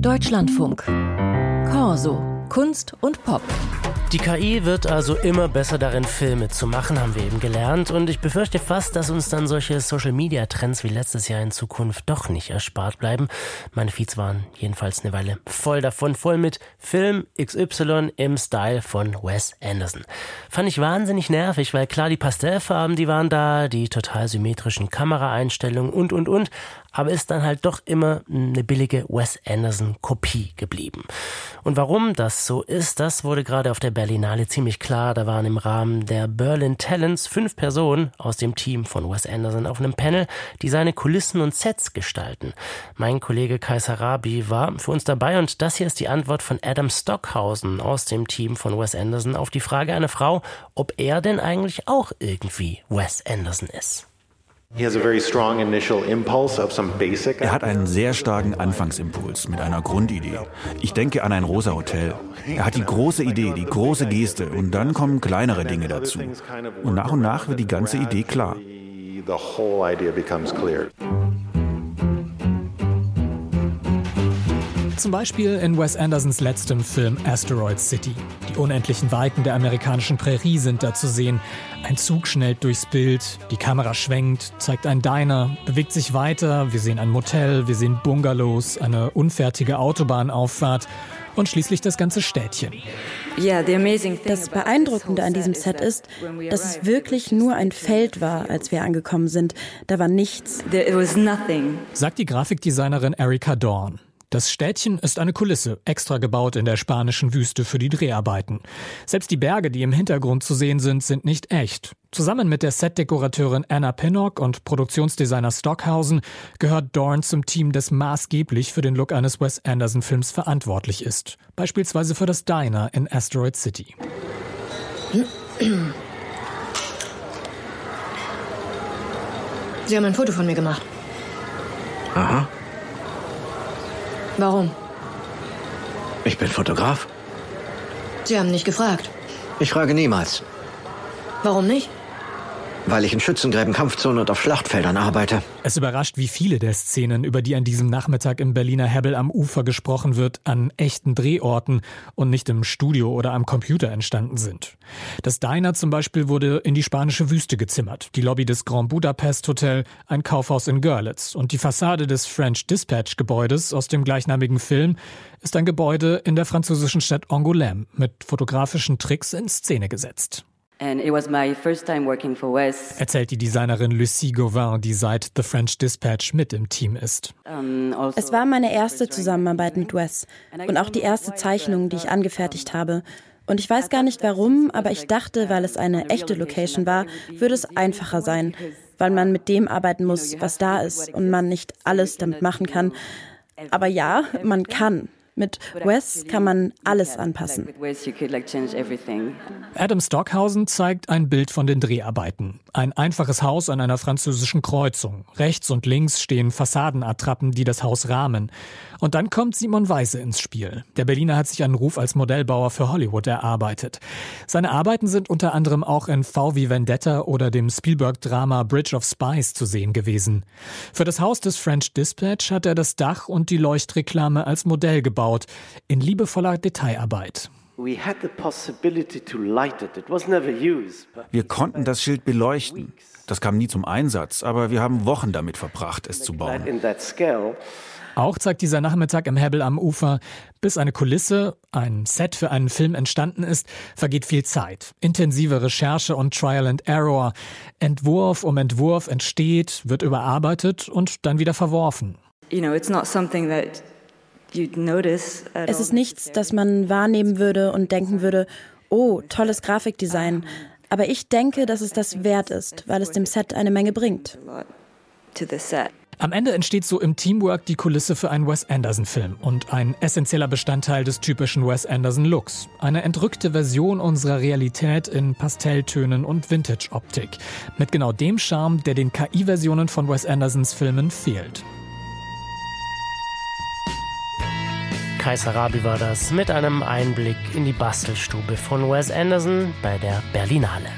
Deutschlandfunk. Corso. Kunst und Pop. Die KI wird also immer besser darin, Filme zu machen, haben wir eben gelernt. Und ich befürchte fast, dass uns dann solche Social-Media-Trends wie letztes Jahr in Zukunft doch nicht erspart bleiben. Meine Feeds waren jedenfalls eine Weile voll davon, voll mit Film XY im Style von Wes Anderson. Fand ich wahnsinnig nervig, weil klar, die Pastellfarben, die waren da, die total symmetrischen Kameraeinstellungen und, und, und aber ist dann halt doch immer eine billige Wes Anderson-Kopie geblieben. Und warum das so ist, das wurde gerade auf der Berlinale ziemlich klar. Da waren im Rahmen der Berlin Talents fünf Personen aus dem Team von Wes Anderson auf einem Panel, die seine Kulissen und Sets gestalten. Mein Kollege Kaiser Rabi war für uns dabei und das hier ist die Antwort von Adam Stockhausen aus dem Team von Wes Anderson auf die Frage einer Frau, ob er denn eigentlich auch irgendwie Wes Anderson ist. Er hat einen sehr starken Anfangsimpuls mit einer Grundidee. Ich denke an ein rosa Hotel. Er hat die große Idee, die große Geste und dann kommen kleinere Dinge dazu. Und nach und nach wird die ganze Idee klar. Zum Beispiel in Wes Andersons letztem Film Asteroid City. Die unendlichen Weiten der amerikanischen Prärie sind da zu sehen. Ein Zug schnellt durchs Bild, die Kamera schwenkt, zeigt ein Diner, bewegt sich weiter, wir sehen ein Motel, wir sehen Bungalows, eine unfertige Autobahnauffahrt und schließlich das ganze Städtchen. Das Beeindruckende an diesem Set ist, dass es wirklich nur ein Feld war, als wir angekommen sind. Da war nichts. Sagt die Grafikdesignerin Erika Dorn. Das Städtchen ist eine Kulisse, extra gebaut in der spanischen Wüste für die Dreharbeiten. Selbst die Berge, die im Hintergrund zu sehen sind, sind nicht echt. Zusammen mit der Setdekorateurin Anna Pinnock und Produktionsdesigner Stockhausen gehört Dorn zum Team, das maßgeblich für den Look eines Wes Anderson-Films verantwortlich ist. Beispielsweise für das Diner in Asteroid City. Sie haben ein Foto von mir gemacht. Aha. Warum? Ich bin Fotograf. Sie haben nicht gefragt. Ich frage niemals. Warum nicht? Weil ich in Schützengräben, Kampfzonen und auf Schlachtfeldern arbeite. Es überrascht, wie viele der Szenen, über die an diesem Nachmittag im Berliner Hebbel am Ufer gesprochen wird, an echten Drehorten und nicht im Studio oder am Computer entstanden sind. Das Diner zum Beispiel wurde in die spanische Wüste gezimmert, die Lobby des Grand Budapest Hotel, ein Kaufhaus in Görlitz und die Fassade des French Dispatch Gebäudes aus dem gleichnamigen Film ist ein Gebäude in der französischen Stadt Angoulême mit fotografischen Tricks in Szene gesetzt. Erzählt die Designerin Lucie Gauvin, die seit The French Dispatch mit im Team ist. Also es war meine erste Zusammenarbeit mit Wes und auch die erste Zeichnung, die ich angefertigt habe. Und ich weiß gar nicht warum, aber ich dachte, weil es eine echte Location war, würde es einfacher sein, weil man mit dem arbeiten muss, was da ist und man nicht alles damit machen kann. Aber ja, man kann. Mit Wes kann man alles anpassen. Adam Stockhausen zeigt ein Bild von den Dreharbeiten. Ein einfaches Haus an einer französischen Kreuzung. Rechts und links stehen Fassadenattrappen, die das Haus rahmen. Und dann kommt Simon Weise ins Spiel. Der Berliner hat sich einen Ruf als Modellbauer für Hollywood erarbeitet. Seine Arbeiten sind unter anderem auch in V wie Vendetta oder dem Spielberg-Drama Bridge of Spies zu sehen gewesen. Für das Haus des French Dispatch hat er das Dach und die Leuchtreklame als Modell gebaut aufgebaut, in liebevoller Detailarbeit. Wir konnten das Schild beleuchten. Das kam nie zum Einsatz, aber wir haben Wochen damit verbracht, es zu bauen. Auch zeigt dieser Nachmittag im Hebbel am Ufer, bis eine Kulisse, ein Set für einen Film entstanden ist, vergeht viel Zeit. Intensive Recherche und Trial and Error. Entwurf um Entwurf entsteht, wird überarbeitet und dann wieder verworfen. You know, it's not something that es ist nichts, das man wahrnehmen würde und denken würde, oh, tolles Grafikdesign. Aber ich denke, dass es das wert ist, weil es dem Set eine Menge bringt. Am Ende entsteht so im Teamwork die Kulisse für einen Wes Anderson-Film und ein essentieller Bestandteil des typischen Wes Anderson-Looks. Eine entrückte Version unserer Realität in Pastelltönen und Vintage-Optik. Mit genau dem Charme, der den KI-Versionen von Wes Andersons Filmen fehlt. Kaiser Rabi war das mit einem Einblick in die Bastelstube von Wes Anderson bei der Berlinale.